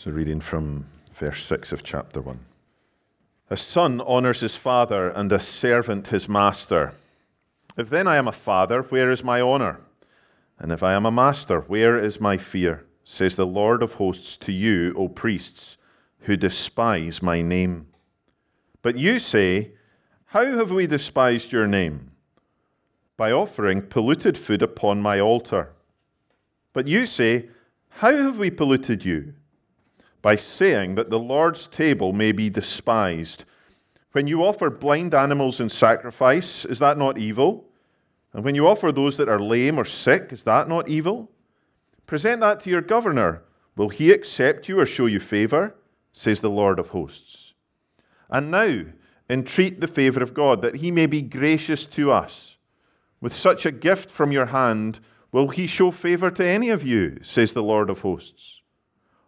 So, reading from verse 6 of chapter 1. A son honors his father, and a servant his master. If then I am a father, where is my honor? And if I am a master, where is my fear? Says the Lord of hosts to you, O priests, who despise my name. But you say, How have we despised your name? By offering polluted food upon my altar. But you say, How have we polluted you? By saying that the Lord's table may be despised. When you offer blind animals in sacrifice, is that not evil? And when you offer those that are lame or sick, is that not evil? Present that to your governor. Will he accept you or show you favor? says the Lord of hosts. And now, entreat the favor of God, that he may be gracious to us. With such a gift from your hand, will he show favor to any of you, says the Lord of hosts.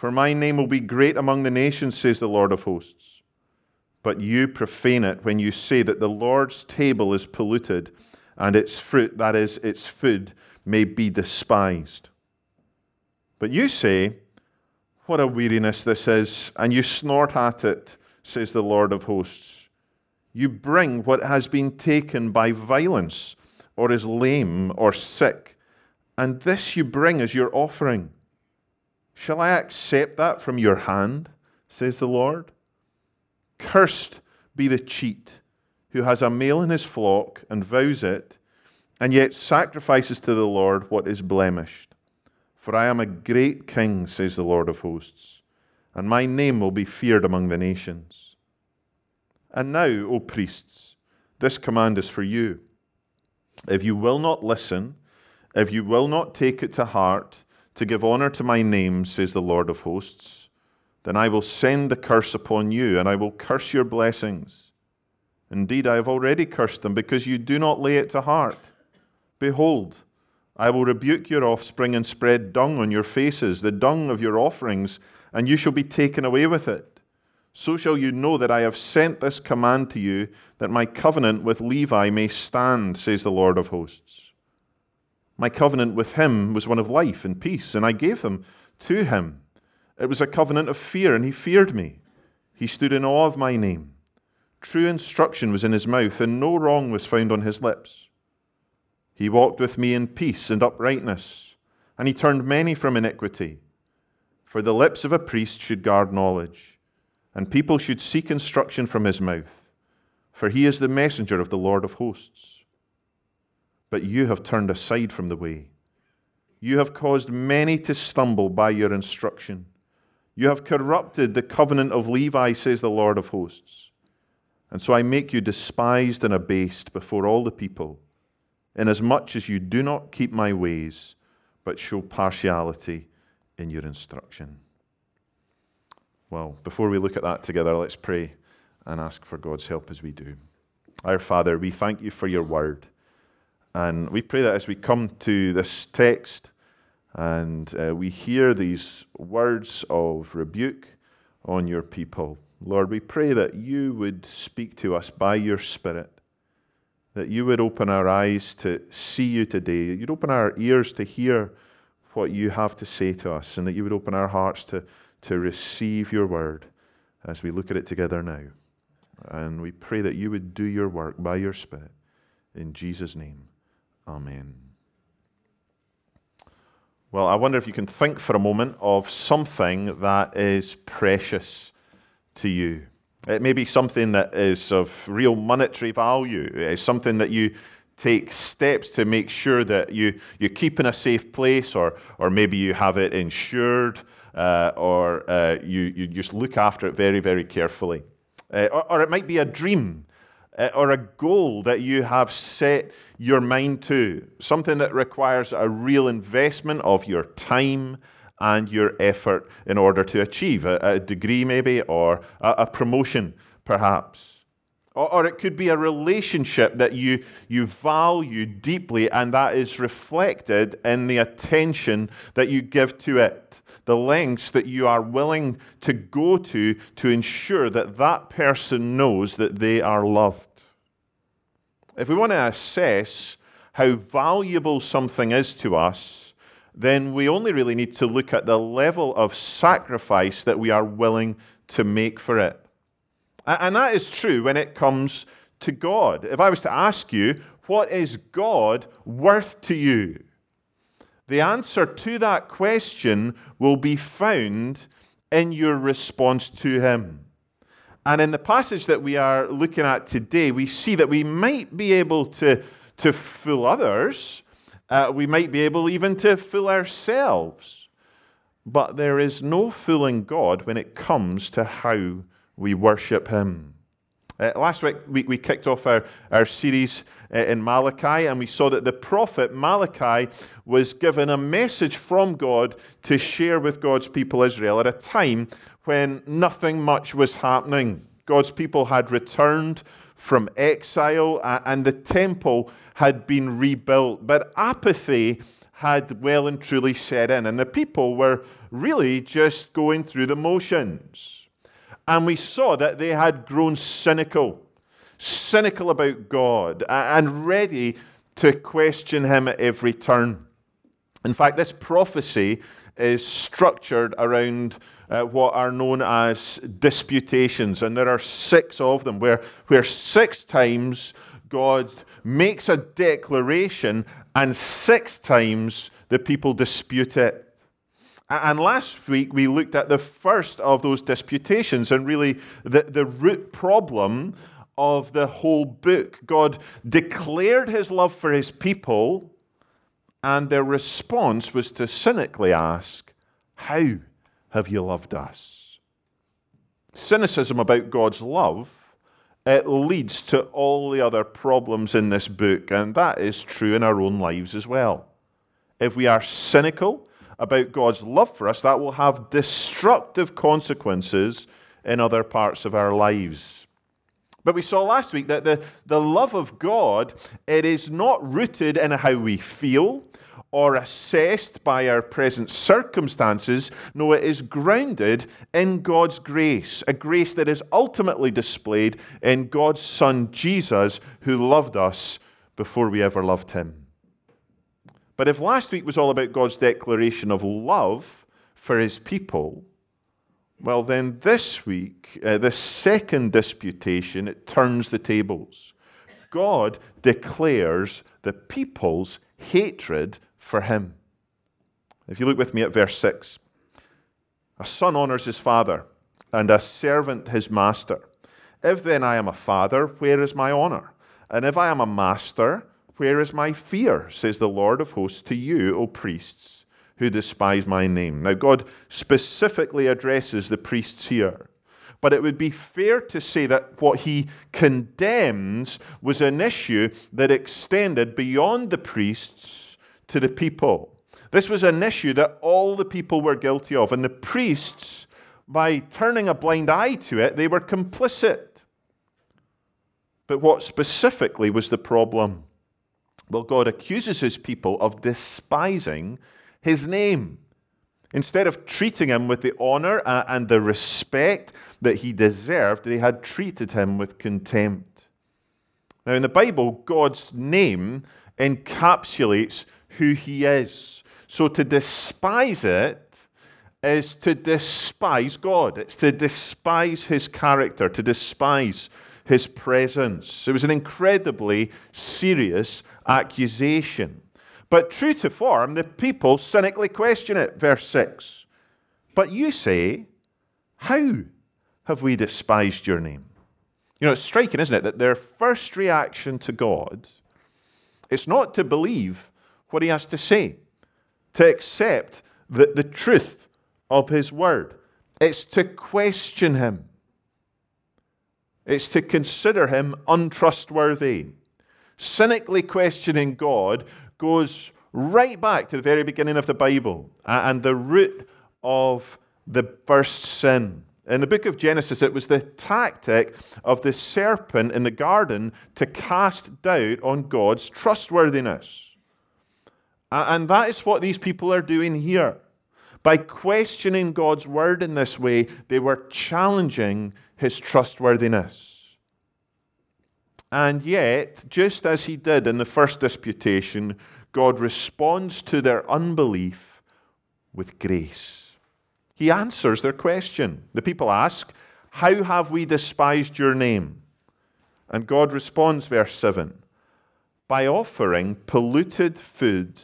For my name will be great among the nations, says the Lord of hosts. But you profane it when you say that the Lord's table is polluted and its fruit, that is, its food, may be despised. But you say, What a weariness this is, and you snort at it, says the Lord of hosts. You bring what has been taken by violence, or is lame or sick, and this you bring as your offering. Shall I accept that from your hand? says the Lord. Cursed be the cheat who has a male in his flock and vows it, and yet sacrifices to the Lord what is blemished. For I am a great king, says the Lord of hosts, and my name will be feared among the nations. And now, O priests, this command is for you. If you will not listen, if you will not take it to heart, to give honor to my name, says the Lord of hosts, then I will send the curse upon you, and I will curse your blessings. Indeed, I have already cursed them, because you do not lay it to heart. Behold, I will rebuke your offspring and spread dung on your faces, the dung of your offerings, and you shall be taken away with it. So shall you know that I have sent this command to you, that my covenant with Levi may stand, says the Lord of hosts. My covenant with him was one of life and peace, and I gave them to him. It was a covenant of fear, and he feared me. He stood in awe of my name. True instruction was in his mouth, and no wrong was found on his lips. He walked with me in peace and uprightness, and he turned many from iniquity. For the lips of a priest should guard knowledge, and people should seek instruction from his mouth, for he is the messenger of the Lord of hosts but you have turned aside from the way. You have caused many to stumble by your instruction. You have corrupted the covenant of Levi, says the Lord of hosts. And so I make you despised and abased before all the people, inasmuch as you do not keep my ways, but show partiality in your instruction. Well, before we look at that together, let's pray and ask for God's help as we do. Our Father, we thank you for your word. And we pray that as we come to this text and uh, we hear these words of rebuke on your people, Lord, we pray that you would speak to us by your Spirit, that you would open our eyes to see you today, that you'd open our ears to hear what you have to say to us, and that you would open our hearts to, to receive your word as we look at it together now. And we pray that you would do your work by your Spirit. In Jesus' name. Amen. Well, I wonder if you can think for a moment of something that is precious to you. It may be something that is of real monetary value. It's something that you take steps to make sure that you, you keep in a safe place, or, or maybe you have it insured, uh, or uh, you, you just look after it very, very carefully. Uh, or, or, it might be a dream Uh, or a goal that you have set your mind to, something that requires a real investment of your time and your effort in order to achieve a, a degree, maybe, or a, a promotion, perhaps. Or, or, it could be a relationship that you, you value deeply, and that is reflected in the attention that you give to it, the lengths that you are willing to go to to ensure that that person knows that they are loved. If we want to assess how valuable something is to us, then we only really need to look at the level of sacrifice that we are willing to make for it. And that is true when it comes to God. If I was to ask you, what is God worth to you? The answer to that question will be found in your response to Him. And in the passage that we are looking at today, we see that we might be able to, to fool others, uh, we might be able even to fool ourselves. But there is no fooling God when it comes to how we worship Him. Uh, last week, we, we kicked off our, our series uh, in Malachi, and we saw that the prophet Malachi was given a message from God to share with God's people Israel at a time when nothing much was happening. God's people had returned from exile, and the temple had been rebuilt, but apathy had well and truly set in, and the people were really just going through the motions. And we saw that they had grown cynical, cynical about God, and ready to question him at every turn. In fact, this prophecy is structured around uh, what are known as disputations, and there are six of them, where, where six times God makes a declaration, and six times the people dispute it. And last week we looked at the first of those disputations and really the, the root problem of the whole book. God declared his love for his people, and their response was to cynically ask, How have you loved us? Cynicism about God's love. It leads to all the other problems in this book, and that is true in our own lives as well. If we are cynical, about God's love for us, that will have destructive consequences in other parts of our lives. But we saw last week that the, the love of God, it is not rooted in how we feel or assessed by our present circumstances. No, it is grounded in God's grace, a grace that is ultimately displayed in God's Son Jesus, who loved us before we ever loved him. But if last week was all about God's declaration of love for his people, well, then this week, uh, the second disputation, it turns the tables. God declares the people's hatred for him. If you look with me at verse 6, a son honors his father, and a servant his master. If then I am a father, where is my honor? And if I am a master, where is my fear, says the Lord of hosts to you, O priests, who despise my name? Now, God specifically addresses the priests here. But it would be fair to say that what he condemns was an issue that extended beyond the priests to the people. This was an issue that all the people were guilty of, and the priests, by turning a blind eye to it, they were complicit. But what specifically was the problem? Well, God accuses his people of despising his name. Instead of treating him with the honor uh, and the respect that he deserved, they had treated him with contempt. Now, in the Bible, God's name encapsulates who he is. So to despise it is to despise God, it's to despise his character, to despise his presence. It was an incredibly serious accusation. But true to form, the people cynically question it. Verse 6. But you say, How have we despised your name? You know, it's striking, isn't it, that their first reaction to God is not to believe what he has to say, to accept the, the truth of his word. It's to question him. It's to consider him untrustworthy. Cynically questioning God goes right back to the very beginning of the Bible and the root of the first sin. In the book of Genesis, it was the tactic of the serpent in the garden to cast doubt on God's trustworthiness. And that is what these people are doing here. By questioning God's word in this way, they were challenging his trustworthiness. And yet, just as he did in the first disputation, God responds to their unbelief with grace. He answers their question. The people ask, How have we despised your name? And God responds, verse 7, by offering polluted food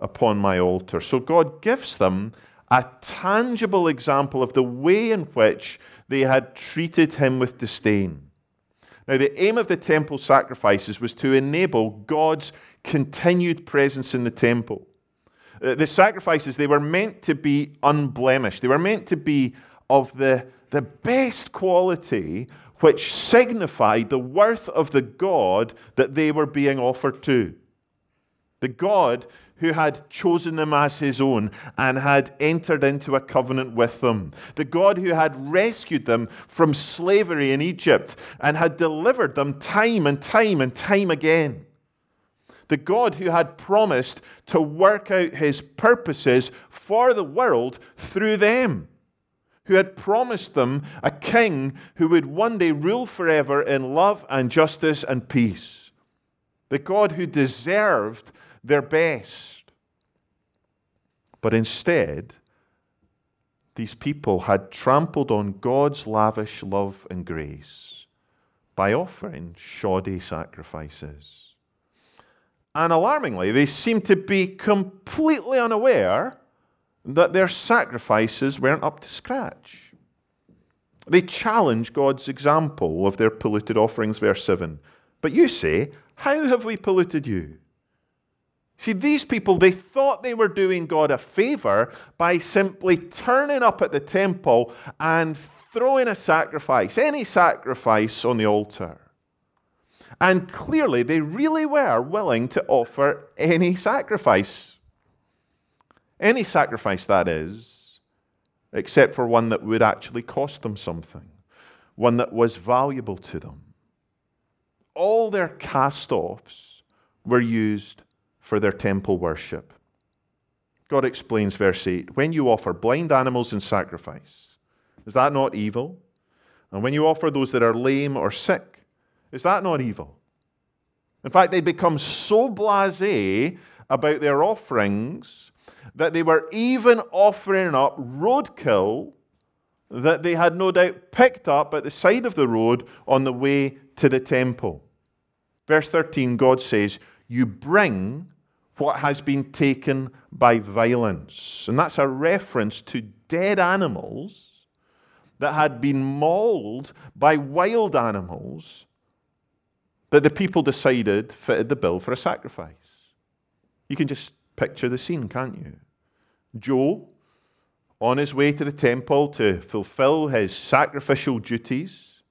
upon my altar. So God gives them a tangible example of the way in which they had treated him with disdain. Now, the aim of the temple sacrifices was to enable God's continued presence in the temple. Uh, the sacrifices, they were meant to be unblemished. They were meant to be of the, the best quality, which signified the worth of the God that they were being offered to. The God who had chosen them as his own and had entered into a covenant with them. The God who had rescued them from slavery in Egypt and had delivered them time and time and time again. The God who had promised to work out his purposes for the world through them. Who had promised them a king who would one day rule forever in love and justice and peace. The God who deserved their best. But instead, these people had trampled on God's lavish love and grace by offering shoddy sacrifices. And alarmingly, they seemed to be completely unaware that their sacrifices weren't up to scratch. They challenge God's example of their polluted offerings, verse 7. But you say, How have we polluted you? See, these people, they thought they were doing God a favor by simply turning up at the temple and throwing a sacrifice, any sacrifice on the altar. And clearly, they really were willing to offer any sacrifice. Any sacrifice, that is, except for one that would actually cost them something, one that was valuable to them. All their cast offs were used for their temple worship. God explains, verse 8 when you offer blind animals in sacrifice, is that not evil? And when you offer those that are lame or sick, is that not evil? In fact, they become so blase about their offerings that they were even offering up roadkill that they had no doubt picked up at the side of the road on the way to the temple. Verse 13, God says, You bring what has been taken by violence. And that's a reference to dead animals that had been mauled by wild animals that the people decided fitted the bill for a sacrifice. You can just picture the scene, can't you? Joe, on his way to the temple to fulfill his sacrificial duties,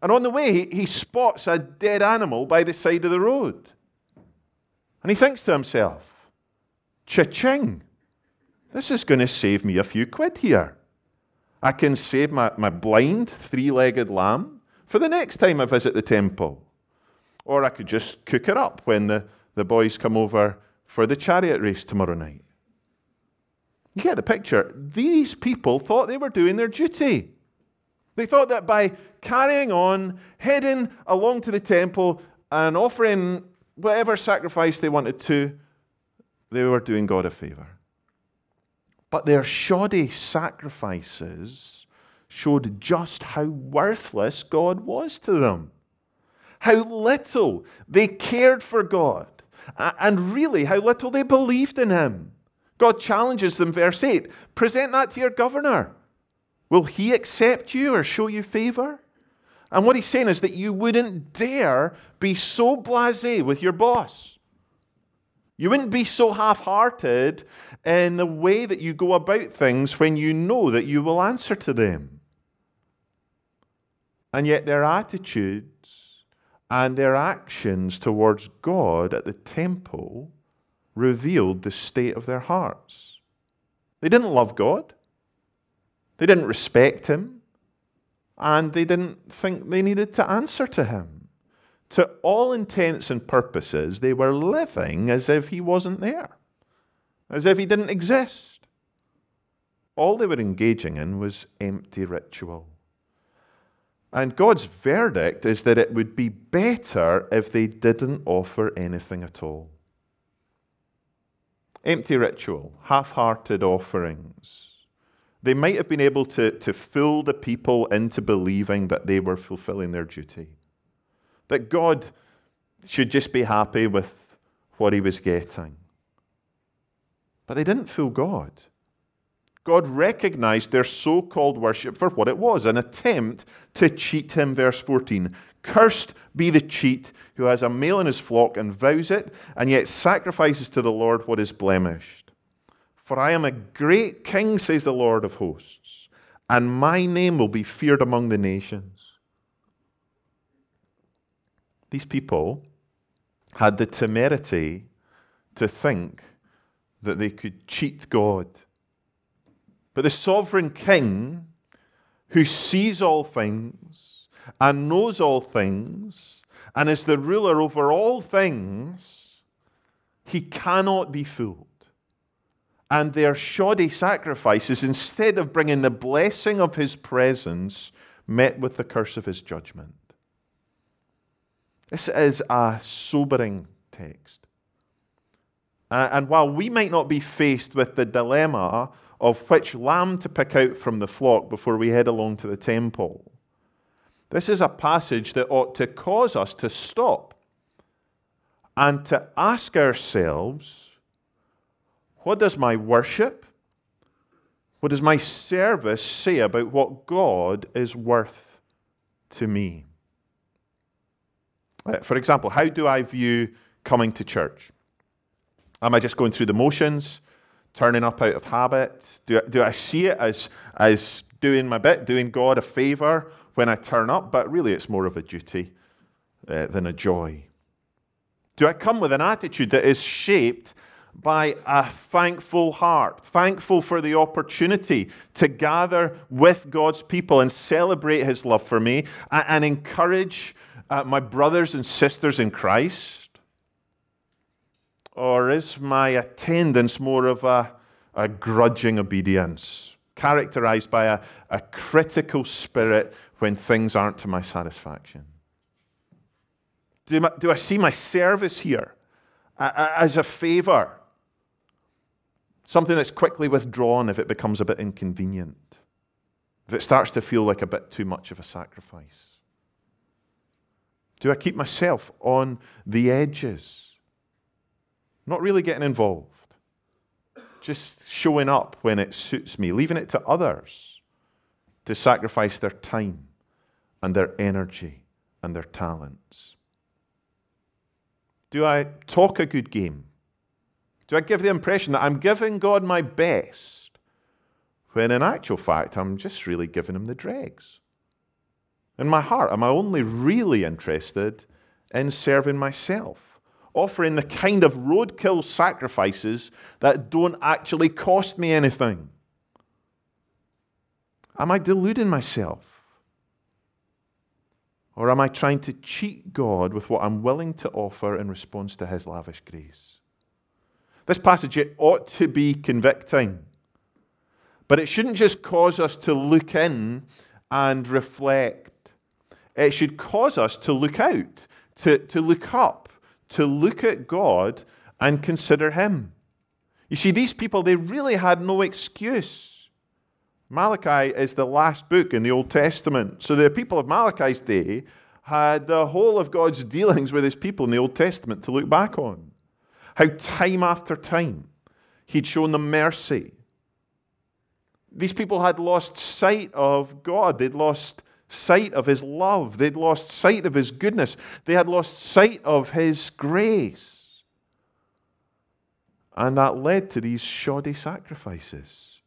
and on the way, he spots a dead animal by the side of the road. And he thinks to himself, cha-ching, this is going to save me a few quid here. I can save my, my blind three legged lamb for the next time I visit the temple. Or I could just cook it up when the, the boys come over for the chariot race tomorrow night. You get the picture. These people thought they were doing their duty. They thought that by carrying on, heading along to the temple, and offering whatever sacrifice they wanted to, they were doing God a favor. But their shoddy sacrifices showed just how worthless God was to them, how little they cared for God, and really how little they believed in Him. God challenges them, verse 8 present that to your governor. Will he accept you or show you favor? And what he's saying is that you wouldn't dare be so blase with your boss. You wouldn't be so half hearted in the way that you go about things when you know that you will answer to them. And yet, their attitudes and their actions towards God at the temple revealed the state of their hearts. They didn't love God, they didn't respect Him, and they didn't think they needed to answer to Him. To all intents and purposes, they were living as if He wasn't there, as if He didn't exist. All they were engaging in was empty ritual. And God's verdict is that it would be better if they didn't offer anything at all. Empty ritual, half hearted offerings. They might have been able to, to fool the people into believing that they were fulfilling their duty, that God should just be happy with what he was getting. But they didn't fool God. God recognized their so called worship for what it was an attempt to cheat him. Verse 14 Cursed be the cheat who has a male in his flock and vows it, and yet sacrifices to the Lord what is blemished. For I am a great king, says the Lord of hosts, and my name will be feared among the nations. These people had the temerity to think that they could cheat God but the sovereign king who sees all things and knows all things and is the ruler over all things, he cannot be fooled. And their shoddy sacrifices, instead of bringing the blessing of his presence, met with the curse of his judgment. This is a sobering text. And while we might not be faced with the dilemma of which lamb to pick out from the flock before we head along to the temple. This is a passage that ought to cause us to stop and to ask ourselves what does my worship, what does my service say about what God is worth to me? Uh, for example, how do I view coming to church? Am I just going through the motions? turning up out of habit? Do, do I see it as, as doing my bit, doing God a favor when I turn up? But really, it's more of a duty uh, than a joy. Do I come with an attitude that is shaped by a thankful heart, thankful for the opportunity to gather with God's people and celebrate His love for me and, encourage uh, my brothers and sisters in Christ? Or is my attendance more of a, a grudging obedience, characterized by a, a critical spirit when things aren't to my satisfaction? Do, my, do I see my service here as a favor? Something that's quickly withdrawn if it becomes a bit inconvenient, if it starts to feel like a bit too much of a sacrifice? Do I keep myself on the edges? Not really getting involved, just showing up when it suits me, leaving it to others to sacrifice their time and their energy and their talents. Do I talk a good game? Do I give the impression that I'm giving God my best when in actual fact I'm just really giving him the dregs? In my heart, am I only really interested in serving myself? offering the kind of roadkill sacrifices that don't actually cost me anything? Am I deluding myself? Or am I trying to cheat God with what I'm willing to offer in response to His lavish grace? This passage it ought to be convicting, but it shouldn't just cause us to look in and reflect. It should cause us to look out, to, to look up, to look at God and consider Him. You see, these people, they really had no excuse. Malachi is the last book in the Old Testament. So the people of Malachi's day had the whole of God's dealings with his people in the Old Testament to look back on. How time after time he'd shown them mercy. These people had lost sight of God. They'd lost sight of his love. They'd lost sight of his goodness. They had lost sight of his grace. And that led to these shoddy sacrifices.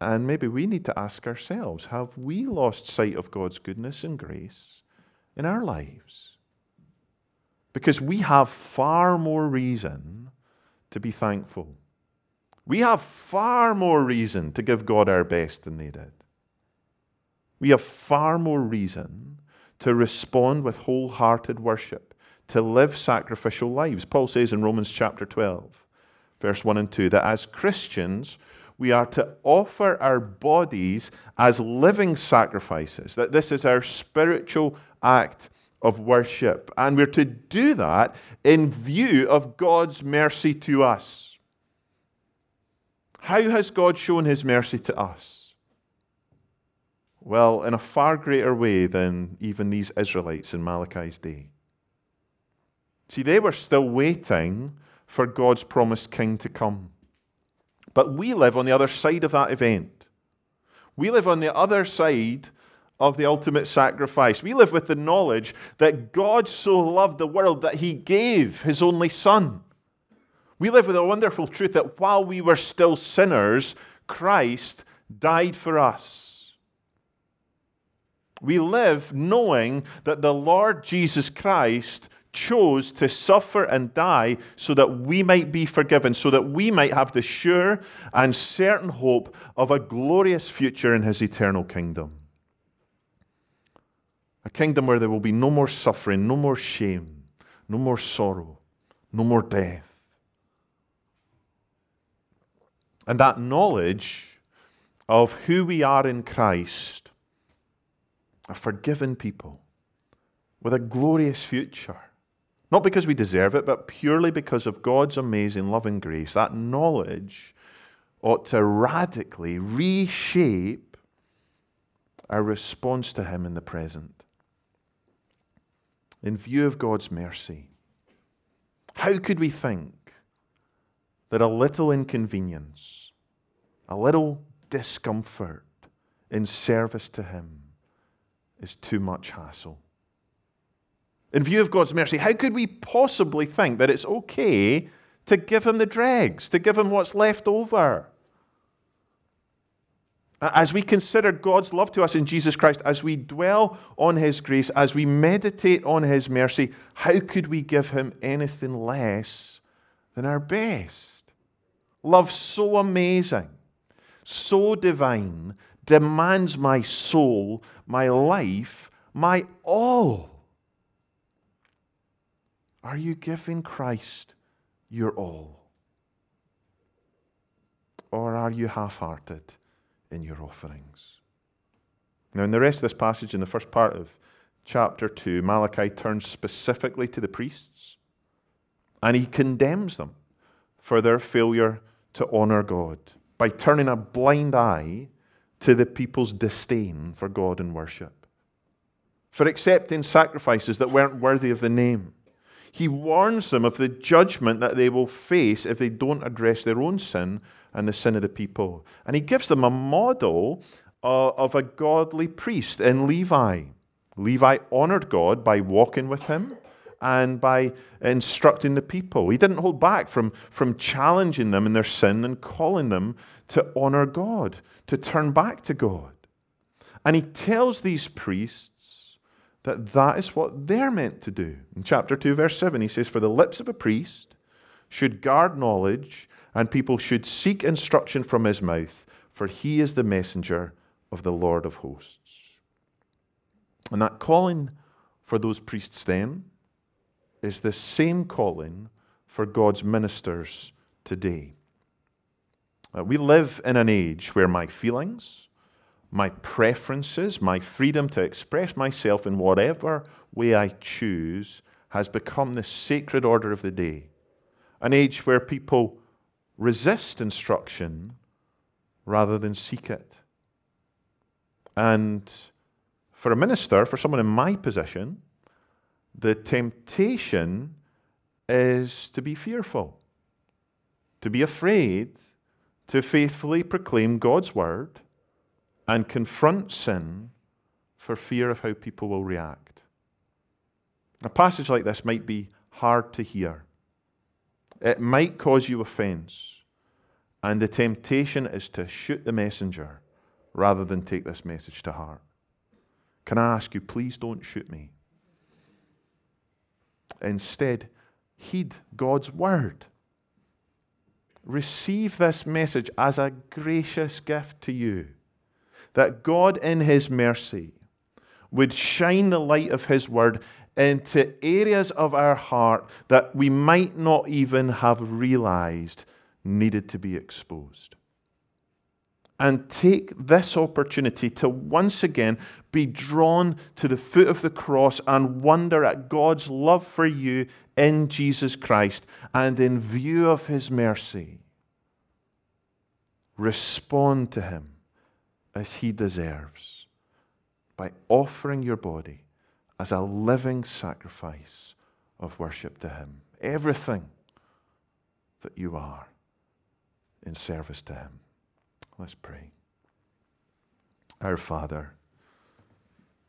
And maybe we need to ask ourselves have we lost sight of God's goodness and grace in our lives? Because we have far more reason to be thankful. We have far more reason to give God our best than they did. We have far more reason to respond with wholehearted worship, to live sacrificial lives. Paul says in Romans chapter 12, verse 1 and 2, that as Christians, we are to offer our bodies as living sacrifices, that this is our spiritual act of worship. And we're to do that in view of God's mercy to us. How has God shown his mercy to us? Well, in a far greater way than even these Israelites in Malachi's day. See, they were still waiting for God's promised king to come. But we live on the other side of that event. We live on the other side of the ultimate sacrifice. We live with the knowledge that God so loved the world that he gave his only Son. We live with a wonderful truth that while we were still sinners, Christ died for us. We live knowing that the Lord Jesus Christ chose to suffer and die so that we might be forgiven, so that we might have the sure and certain hope of a glorious future in his eternal kingdom. A kingdom where there will be no more suffering, no more shame, no more sorrow, no more death. And that knowledge of who we are in Christ, a forgiven people with a glorious future, not because we deserve it, but purely because of God's amazing love and grace, that knowledge ought to radically reshape our response to Him in the present. In view of God's mercy, how could we think that a little inconvenience, a little discomfort in service to Him is too much hassle? In view of God's mercy, how could we possibly think that it's okay to give him the dregs, to give him what's left over? As we consider God's love to us in Jesus Christ, as we dwell on his grace, as we meditate on his mercy, how could we give him anything less than our best? Love so amazing, so divine, demands my soul, my life, my all. Are you giving Christ your all? Or are you half hearted in your offerings? Now, in the rest of this passage, in the first part of chapter 2, Malachi turns specifically to the priests and he condemns them for their failure to honor God by turning a blind eye to the people's disdain for God and worship, for accepting sacrifices that weren't worthy of the name he warns them of the judgment that they will face if they don't address their own sin and the sin of the people. And he gives them a model uh, of a godly priest in Levi. Levi honored God by walking with him and by instructing the people. He didn't hold back from, from challenging them in their sin and calling them to honor God, to turn back to God. And he tells these priests that that is what they're meant to do. In chapter 2, verse 7, he says, For the lips of a priest should guard knowledge, and people should seek instruction from his mouth, for he is the messenger of the Lord of hosts. And that calling for those priests then is the same calling for God's ministers today. Uh, we live in an age where my feelings, my preferences, my freedom to express myself in whatever way I choose has become the sacred order of the day. An age where people resist instruction rather than seek it. And for a minister, for someone in my position, the temptation is to be fearful, to be afraid to faithfully proclaim God's word and confront sin for fear of how people will react. A passage like this might be hard to hear. It might cause you offense, and the temptation is to shoot the messenger rather than take this message to heart. Can I ask you, please don't shoot me? Instead, heed God's word. Receive this message as a gracious gift to you that God, in His mercy, would shine the light of His word into areas of our heart that we might not even have realized needed to be exposed. And take this opportunity to once again be drawn to the foot of the cross and wonder at God's love for you in Jesus Christ and in view of his mercy. Respond to him as he deserves by offering your body as a living sacrifice of worship to him. Everything that you are in service to Him. Let's pray. Our Father,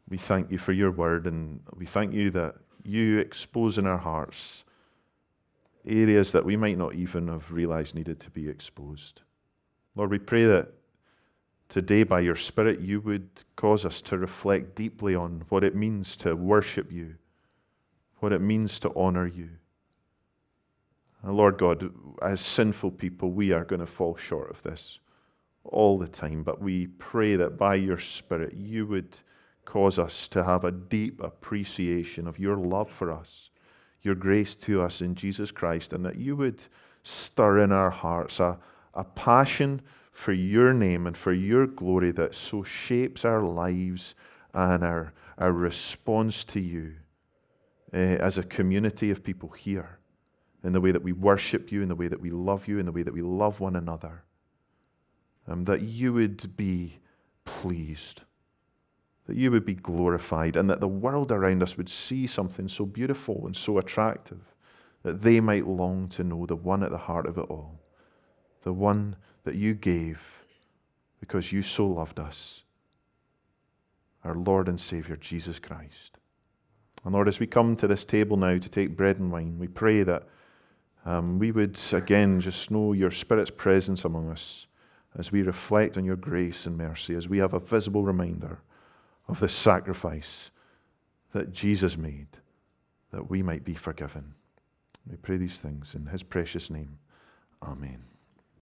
we thank you for your word and we thank you that you expose in our hearts areas that we might not even have realized needed to be exposed. Lord, we pray that today by your Spirit you would cause us to reflect deeply on what it means to worship you, what it means to honor you and Lord God, as sinful people, we are going to fall short of this all the time. But we pray that by your Spirit, you would cause us to have a deep appreciation of your love for us, your grace to us in Jesus Christ, and that you would stir in our hearts a, a passion for your name and for your glory that so shapes our lives and our, our response to you uh, as a community of people here in the way that we worship you, in the way that we love you, in the way that we love one another. Um, that you would be pleased, that you would be glorified, and that the world around us would see something so beautiful and so attractive that they might long to know the one at the heart of it all, the one that you gave because you so loved us, our Lord and Savior, Jesus Christ. And Lord, as we come to this table now to take bread and wine, we pray that um, we would again just know your Spirit's presence among us as we reflect on your grace and mercy, as we have a visible reminder of the sacrifice that Jesus made that we might be forgiven. We pray these things in his precious name. Amen.